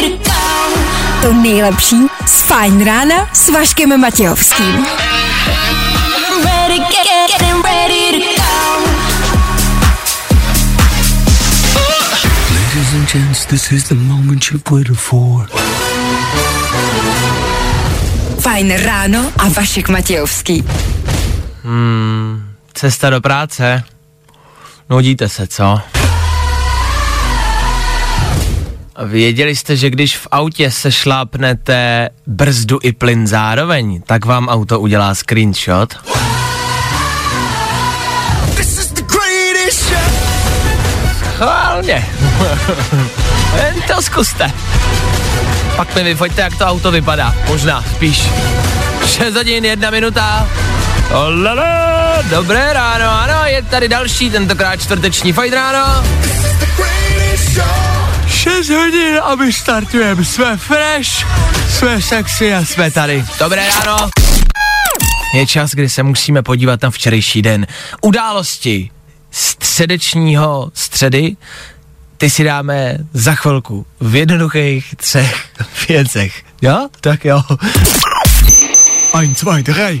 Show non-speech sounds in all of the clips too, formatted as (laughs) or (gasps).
to go. To nejlepší z Fajn rána s Vaškem Matějovským. I'm ready, get, getting ready to go. Ladies and gents, this is the moment you've waited for. Fajn ráno a Vašek Matějovský. Cesta do práce. Nudíte se, co? A Věděli jste, že když v autě se šlápnete brzdu i plyn zároveň, tak vám auto udělá screenshot? Schválně. (laughs) Jen to zkuste. Pak mi vyfoďte, jak to auto vypadá. Možná, spíš. 6 hodin, jedna minuta. Olala, dobré ráno, je tady další, tentokrát čtvrteční fajn ráno. 6 hodin a my startujeme, jsme fresh, jsme sexy a jsme tady. Dobré ráno. Je čas, kdy se musíme podívat na včerejší den. Události středečního středy, ty si dáme za chvilku v jednoduchých třech (laughs) věcech. Jo? Tak jo. Ein, zwei, drei.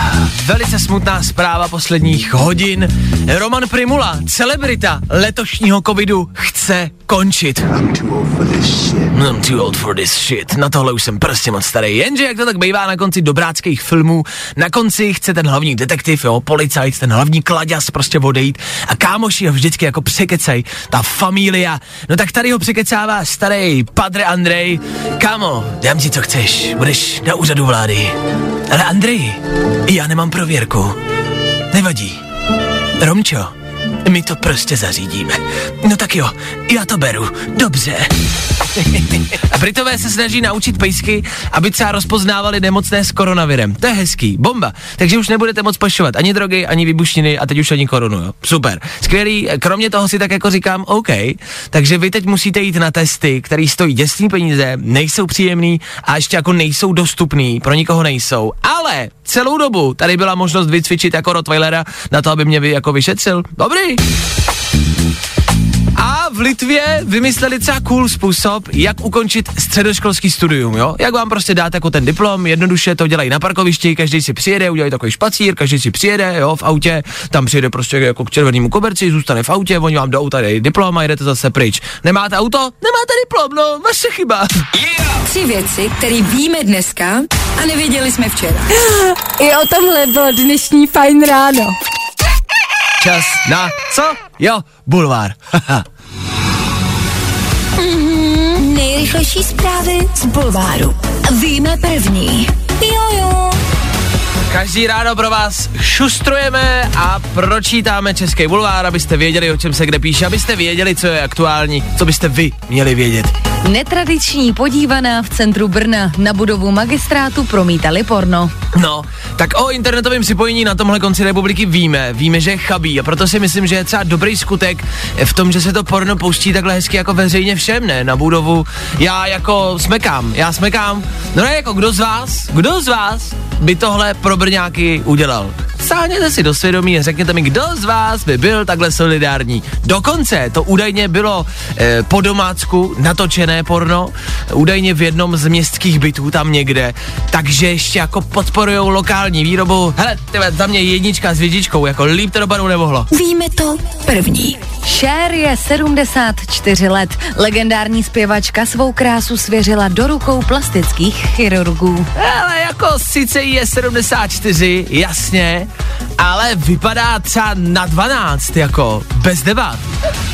Velice smutná zpráva posledních hodin. Roman Primula, celebrita letošního covidu, chce končit. I'm too old for this shit. I'm too old for this shit. Na tohle už jsem prostě moc starý. Jenže jak to tak bývá na konci dobráckých filmů, na konci chce ten hlavní detektiv, jo, policajt, ten hlavní kladěs prostě odejít a kámoši ho vždycky jako překecej, ta familia. No tak tady ho překecává starý padre Andrej. Kámo, dám ti co chceš, budeš na úřadu vlády. Ale Andrej, já nemám prověrku. Nevadí. Romčo, my to prostě zařídíme. No tak jo, já to beru. Dobře. (laughs) A Britové se snaží naučit pejsky, aby třeba rozpoznávali nemocné s koronavirem. To je hezký, bomba. Takže už nebudete moc pašovat ani drogy, ani výbušniny a teď už ani korunu, jo. Super. Skvělý, kromě toho si tak jako říkám, OK, takže vy teď musíte jít na testy, které stojí děsný peníze, nejsou příjemný a ještě jako nejsou dostupný, pro nikoho nejsou. Ale celou dobu tady byla možnost vycvičit jako Rottweilera na to, aby mě vy jako vyšetřil. Dobrý. V Litvě vymysleli třeba cool způsob, jak ukončit středoškolský studium, jo? Jak vám prostě dát jako ten diplom, jednoduše to dělají na parkovišti, každý si přijede, udělají takový špacír, každý si přijede, jo, v autě, tam přijede prostě jako k červenému koberci, zůstane v autě, oni vám do auta dají diplom a jdete zase pryč. Nemáte auto? Nemáte diplom, no, vaše chyba. Tři věci, které víme dneska a nevěděli jsme včera. (gasps) I o tomhle bylo dnešní Fajn ráno. Čas na co? Jo, bulvár. (laughs) Nejrychlejší zprávy z Bulváru. Víme první. Jo, jo. Každý ráno pro vás šustrujeme a pročítáme Český bulvár, abyste věděli, o čem se kde píše, abyste věděli, co je aktuální, co byste vy měli vědět. Netradiční podívaná v centru Brna na budovu magistrátu promítali porno. No, tak o internetovém připojení na tomhle konci republiky víme, víme, že je chabý a proto si myslím, že je třeba dobrý skutek v tom, že se to porno pouští takhle hezky jako veřejně všem, ne, na budovu. Já jako smekám, já smekám. No ne, jako kdo z vás, kdo z vás by tohle pro Brňáky udělal? Sáhněte si do svědomí a řekněte mi, kdo z vás by byl takhle solidární. Dokonce to údajně bylo eh, po domácku natočené porno, údajně v jednom z městských bytů tam někde, takže ještě jako podporujou lokální výrobu. Hele, tyhle, za mě jednička s vědičkou, jako líp to dopadnout nemohlo. Víme to první. Cher je 74 let. Legendární zpěvačka svou krásu svěřila do rukou plastických chirurgů. Ale jako sice je 74, jasně, ale vypadá třeba na 12, jako bez debat.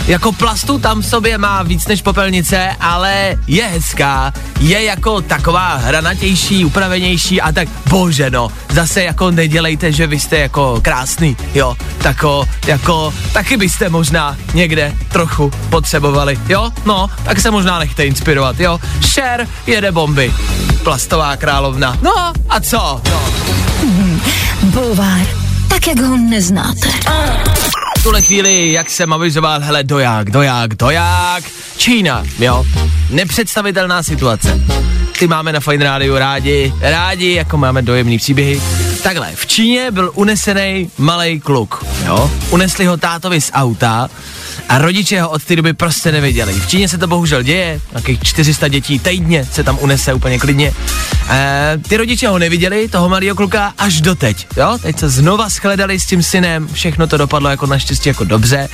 Jako plastu tam v sobě má víc než popelnice, ale je hezká, je jako taková hranatější, upravenější a tak, bože no, zase jako nedělejte, že vy jste jako krásný, jo, tako, jako, taky byste možná někde trochu potřebovali, jo, no, tak se možná nechte inspirovat, jo, Cher jede bomby, plastová královna, no a co, no. Bulvár. Tak, jak ho neznáte. V tuhle chvíli, jak jsem avizoval, hele, doják, doják, doják, Čína, jo, nepředstavitelná situace. ty máme na Fine Radio rádi, rádi, jako máme dojemný příběhy. Takhle, v Číně byl unesený malý kluk, jo, unesli ho tátovi z auta a rodiče ho od té doby prostě neviděli. V Číně se to bohužel děje, nějakých 400 dětí týdně se tam unese úplně klidně. E, ty rodiče ho neviděli, toho malého kluka, až doteď, jo, teď se znova shledali s tím synem, všechno to dopadlo jako naštěstí jako dobře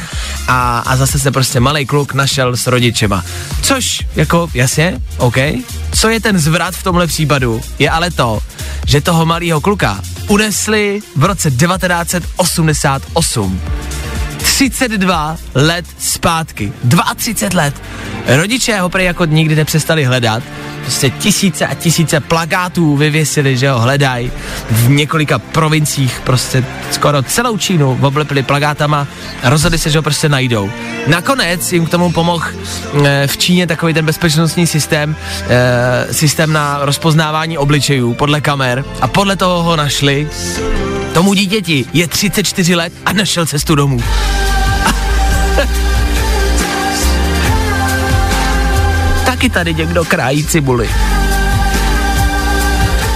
a, a zase se prostě malý kluk našel s rodičema. Což, jako, jasně, OK. Co je ten zvrat v tomhle případu, je ale to, že toho malého kluka unesli v roce 1988. 32 let zpátky. 32 let. Rodiče ho prej jako nikdy nepřestali hledat. Prostě tisíce a tisíce plakátů vyvěsili, že ho hledají v několika provinciích, prostě skoro celou Čínu oblepili plakátama a rozhodli se, že ho prostě najdou. Nakonec jim k tomu pomohl e, v Číně takový ten bezpečnostní systém, e, systém na rozpoznávání obličejů podle kamer a podle toho ho našli. Tomu dítěti je 34 let a našel cestu domů. Taky tady někdo krájí cibuli.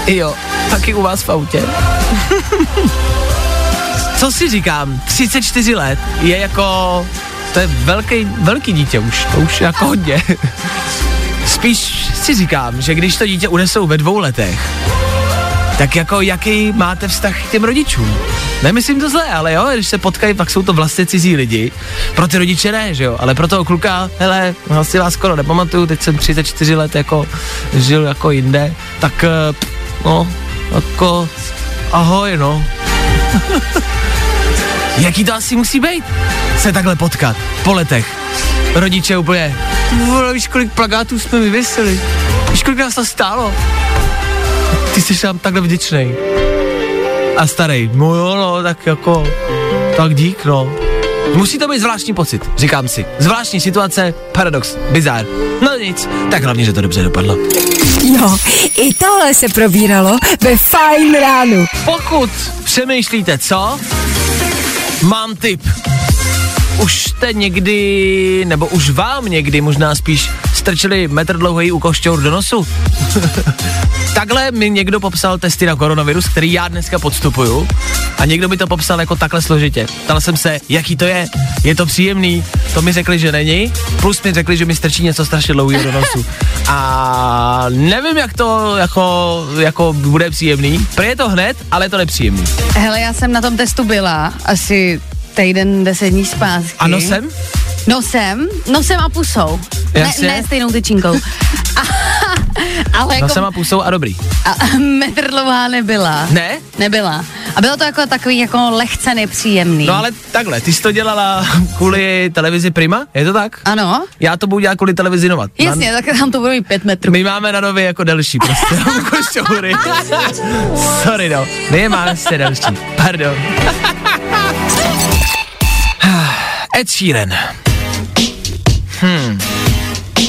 Jo, taky u vás v autě. (laughs) Co si říkám, 34 let je jako, to je velký, velký dítě už, to už jako hodně. (laughs) Spíš si říkám, že když to dítě unesou ve dvou letech, tak jako jaký máte vztah k těm rodičům? Nemyslím to zlé, ale jo, když se potkají, pak jsou to vlastně cizí lidi. Pro ty rodiče ne, že jo, ale pro toho kluka, hele, vlastně vás skoro nepamatuju, teď jsem 34 let jako žil jako jinde, tak eh, no, jako ahoj, no. (laughs) Jaký to asi musí být? Se takhle potkat, po letech. Rodiče úplně, víš, kolik plagátů jsme vyvěsili? Víš, kolik nás to stálo? Ty jsi tam takhle vděčnej. A starý, no jo, no, tak jako, tak dík, no. Musí to být zvláštní pocit, říkám si. Zvláštní situace, paradox, bizár. No nic, tak hlavně, že to dobře dopadlo. Jo, i tohle se probíralo ve Fine ránu. Pokud přemýšlíte, co? Mám tip. Už jste někdy, nebo už vám někdy možná spíš strčili metr dlouhý ukošťour do nosu? (laughs) takhle mi někdo popsal testy na koronavirus, který já dneska podstupuju a někdo mi to popsal jako takhle složitě. Ptal jsem se, jaký to je, je to příjemný, to mi řekli, že není, plus mi řekli, že mi strčí něco strašně dlouhého do nosu. A nevím, jak to jako, jako bude příjemný, Prý je to hned, ale je to nepříjemný. Hele, já jsem na tom testu byla asi týden, deset dní zpátky. A nosem? Nosem, nosem a pusou. Jasně. Ne, ne stejnou tyčinkou. A, ale jako, Nosem a pusou a dobrý. a, metr dlouhá nebyla. Ne? Nebyla. A bylo to jako takový jako lehce nepříjemný. No ale takhle, ty jsi to dělala kvůli televizi Prima, je to tak? Ano? Já to budu dělat kvůli televizi Nova. Jasně, tak tam to bude mít pět metrů. My máme na nově jako delší prostě. (laughs) Košťoury. Sorry no, my je máme prostě delší. Pardon. (sighs) Ed Sheeran. Hmm.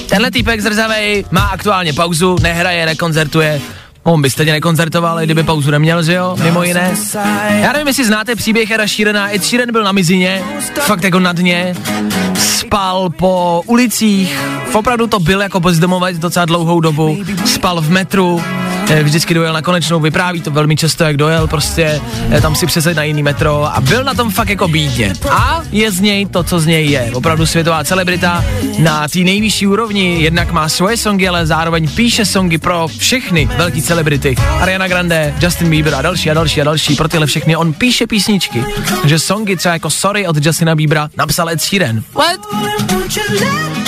Tenhle týpek zrzavej má aktuálně pauzu, nehraje, nekoncertuje. On by stejně nekoncertoval, i kdyby pauzu neměl, že jo, mimo jiné. Já nevím, jestli znáte příběh Eda Sheerana. Ed Sheeran byl na mizině, fakt jako na dně. Spal po ulicích, opravdu to byl jako bezdomovec docela dlouhou dobu. Spal v metru, vždycky dojel na konečnou, vypráví to velmi často, jak dojel, prostě eh, tam si přesed na jiný metro a byl na tom fakt jako bídně. A je z něj to, co z něj je. Opravdu světová celebrita na té nejvyšší úrovni, jednak má svoje songy, ale zároveň píše songy pro všechny velký celebrity. Ariana Grande, Justin Bieber a další a další a další, pro tyhle všechny on píše písničky. Takže songy třeba jako Sorry od Justina Biebera napsal Ed Sheeran. What?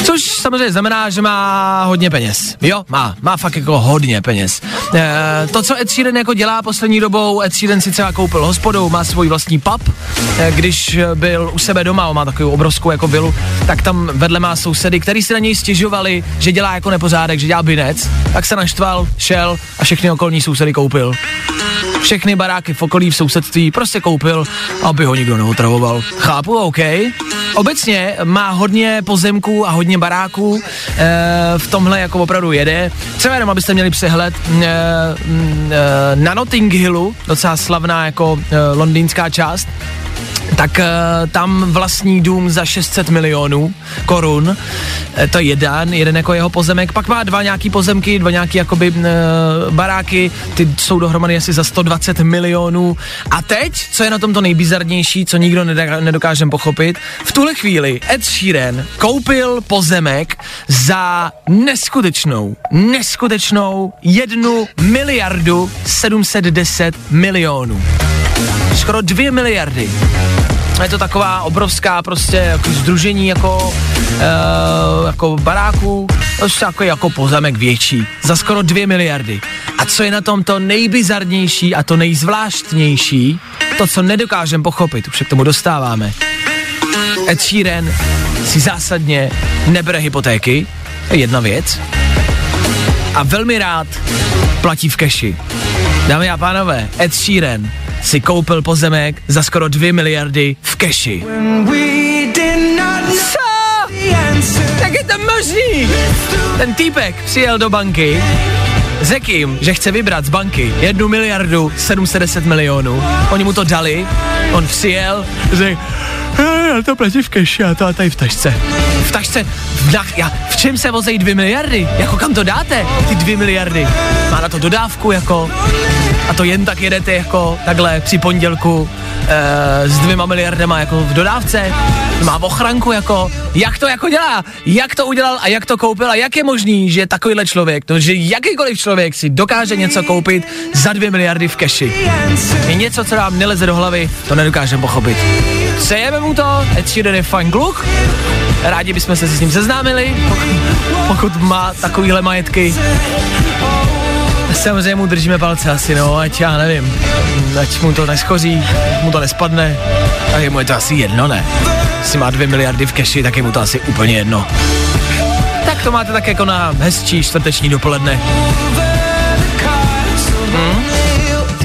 Což samozřejmě znamená, že má hodně peněz. Jo, má, má fakt jako hodně peněz. E, to, co Ed Sheeran jako dělá poslední dobou, Ed Sheeran si třeba koupil hospodu, má svůj vlastní pub, e, když byl u sebe doma, on má takovou obrovskou jako vilu, tak tam vedle má sousedy, který si na něj stěžovali, že dělá jako nepořádek, že dělá binec, tak se naštval, šel a všechny okolní sousedy koupil. Všechny baráky v okolí v sousedství prostě koupil, aby ho nikdo neotravoval. Chápu, OK. Obecně má hodně pozemků a hodně baráků, e, v tomhle jako opravdu jede. Třeba jenom, abyste měli přehled, e, e, na Notting Hillu, docela slavná jako e, londýnská část, tak eh, tam vlastní dům za 600 milionů korun. Eh, To je jeden, jeden jako jeho pozemek. Pak má dva nějaký pozemky, dva nějaký jakoby e, baráky, ty jsou dohromady asi za 120 milionů. A teď, co je na tom to nejbizarnější, co nikdo nedokážem pochopit, v tuhle chvíli Ed Sheeran koupil pozemek za neskutečnou, neskutečnou jednu miliardu 710 milionů. Skoro dvě miliardy. Je to taková obrovská prostě jako združení jako, uh, jako baráků, prostě jako, jako pozemek větší, za skoro dvě miliardy. A co je na tom to nejbizarnější a to nejzvláštnější, to, co nedokážem pochopit, už se k tomu dostáváme. Ed Sheeran si zásadně nebere hypotéky, to je jedna věc, a velmi rád platí v keši. Dámy a pánové, Ed Sheeran si koupil pozemek za skoro 2 miliardy v keši. Co? Jak je to možný? Ten týpek přijel do banky, řekl jim, že chce vybrat z banky jednu miliardu 710 milionů. Oni mu to dali, on přijel, řekl, "Eh, já to platím v keši a to a tady v tašce. V tašce, v, na, já, v čem se vozejí dvě miliardy? Jako kam to dáte, ty dvě miliardy? Má na to dodávku jako a to jen tak jedete jako takhle při pondělku e, s dvěma miliardama jako v dodávce, má ochranku jako, jak to jako dělá, jak to udělal a jak to koupil a jak je možný, že takovýhle člověk, to, že jakýkoliv člověk si dokáže něco koupit za dvě miliardy v keši. Je něco, co nám neleze do hlavy, to nedokážeme pochopit. Přejeme mu to, Ed Sheeran je fajn kluk, rádi bychom se s ním seznámili, pokud, má takovýhle majetky. Samozřejmě mu držíme palce asi, no, ať já nevím, ať mu to neschoří, mu to nespadne, tak je mu je to asi jedno, ne? Jestli má dvě miliardy v keši, tak je mu to asi úplně jedno. Tak to máte tak jako na hezčí čtvrteční dopoledne. Hm?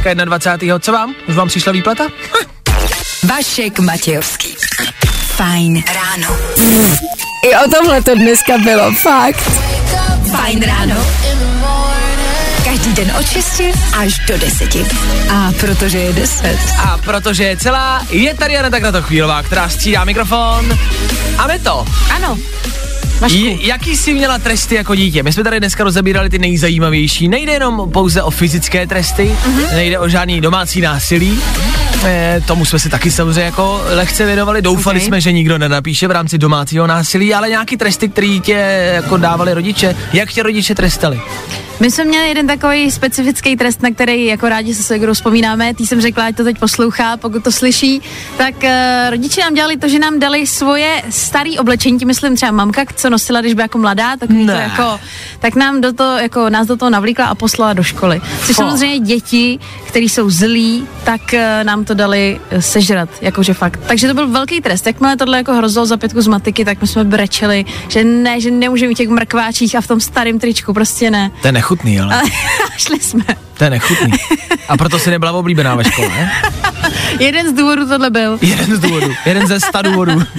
Dneska 21. Co vám? Už vám přišla výplata? (laughs) Vašek Matějovský. Fajn ráno. I o tomhle to dneska bylo, fakt. Fajn ráno. Každý den od 6 až do 10. A protože je 10. A protože je celá, je tady Jana Tato Chvílová, která střídá mikrofon. A my to. Ano. J- jaký jsi měla tresty jako dítě? My jsme tady dneska rozebírali ty nejzajímavější. Nejde jenom pouze o fyzické tresty, mm-hmm. nejde o žádný domácí násilí. E, tomu jsme si taky samozřejmě jako lehce věnovali. Doufali Ok. jsme, že nikdo nenapíše v rámci domácího násilí, ale nějaký tresty, který tě jako dávali rodiče. Jak tě rodiče trestali? My jsme měli jeden takový specifický trest, na který jako rádi se segrou vzpomínáme. Tý jsem řekla, ať to teď poslouchá, pokud to slyší. Tak uh, rodiče nám dělali to, že nám dali svoje staré oblečení, tím myslím třeba mamka, co nosila, když byla jako mladá, takový to jako, tak nám do toho, jako nás do toho navlíkla a poslala do školy. Což Fo. samozřejmě děti, kteří jsou zlí, tak uh, nám to dali uh, sežrat, jakože fakt. Takže to byl velký trest. Jakmile tohle jako hrozilo za pětku z matiky, tak my jsme brečeli, že ne, že nemůžeme mít těch mrkváčích a v tom starém tričku, prostě ne. Je nechutný, ale (laughs) A šli jsme. to je nechutný. A proto si nebyla oblíbená ve škole, ne? (laughs) Jeden z důvodů tohle byl. Jeden z důvodů, jeden ze sta důvodů. (laughs)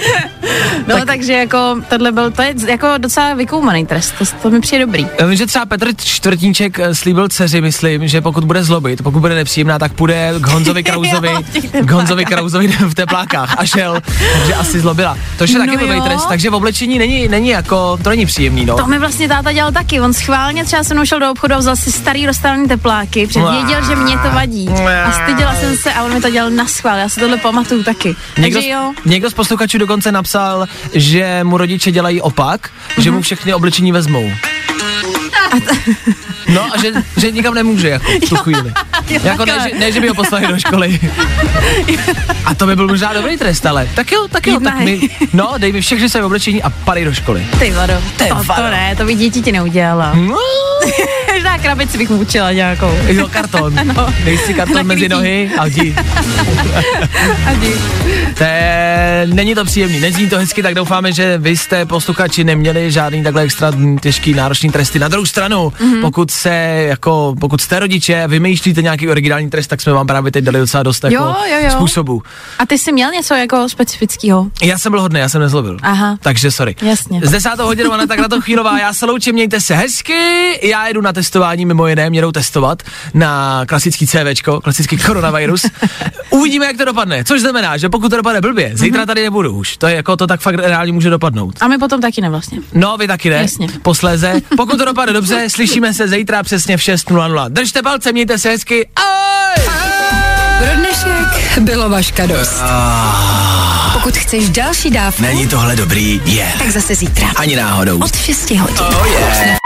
No, tak. takže jako tohle byl, to je jako docela vykoumaný trest, to, to mi přijde dobrý. Já Vím, že třeba Petr Čtvrtníček eh, slíbil dceři, myslím, že pokud bude zlobit, pokud bude nepříjemná, tak půjde k Honzovi (laughs) Krauzovi, Jo, k Honzovi. Krauzovi v teplákách a šel, takže asi zlobila. To je No taky jo. trest, takže v oblečení není, není jako, to není příjemný, no. To mi vlastně táta dělal taky, on schválně třeba se mnou šel do obchodu a vzal si starý rozstavený tepláky, protože věděl, že mě to vadí. A styděla jsem se a on mi to dělal na schvál, já si tohle pamatuju taky. Někdo, takže jo, z- někdo z posluchačů dokonce napsal, že mu rodiče dělají opak, že Mhm. mu všechny oblečení vezmou. No a že, že nikam nemůže jako v tu chvíli. Jo, Jako ne, že, ne, že by ho poslali do školy. A to by byl možná dobrý trest, ale tak jo, tak jo, Jít tak na- my, no, dej mi všechny své oblečení a padej do školy. ty vado, Ty to, vado. to ne, to by děti ti neudělala. No, Možná krabici bych učila nějakou. (laughs) jo, karton. (laughs) Ano. Dej si karton mezi Nakrytý. nohy a jdi. (laughs) Adi. To je, není to příjemný, nezní to hezky, tak doufáme, že vy jste posluchači neměli žádný takhle extra těžký náročný tresty. Na druhou stranu, Mhm. mm-hmm. pokud se jako, pokud jste rodiče, vymýšlíte nějaký originální trest, tak jsme vám právě teď dali docela dost jako Jo, jo, jo. způsobů. A ty jsi měl něco jako specifického? Já jsem byl hodný, já jsem nezlobil. Aha. Takže sorry. Jasně. Z desátou hodinou, ale tak na to chvílová, já se loučím, mějte se hezky, já jedu na testování mimo jiné mě jdou testovat na klasický CVčko, klasický koronavirus. (laughs) Uvidíme, jak to dopadne. Což znamená, že pokud to dopadne blbě, zítra tady nebudu už. To je jako to tak fakt reálně může dopadnout. A my potom taky ne vlastně. No, vy taky ne. Jasně. Posléze. Pokud to dopadne dobře, slyšíme se zítra přesně v 6.00. Držte palce, mějte se hezky. Ahoj! Pro dnešek bylo vaška dost. Pokud chceš další dávku, Není tohle dobrý? Je. Yeah. tak zase zítra. Ani náhodou. Od 6 hodin. Oh yeah.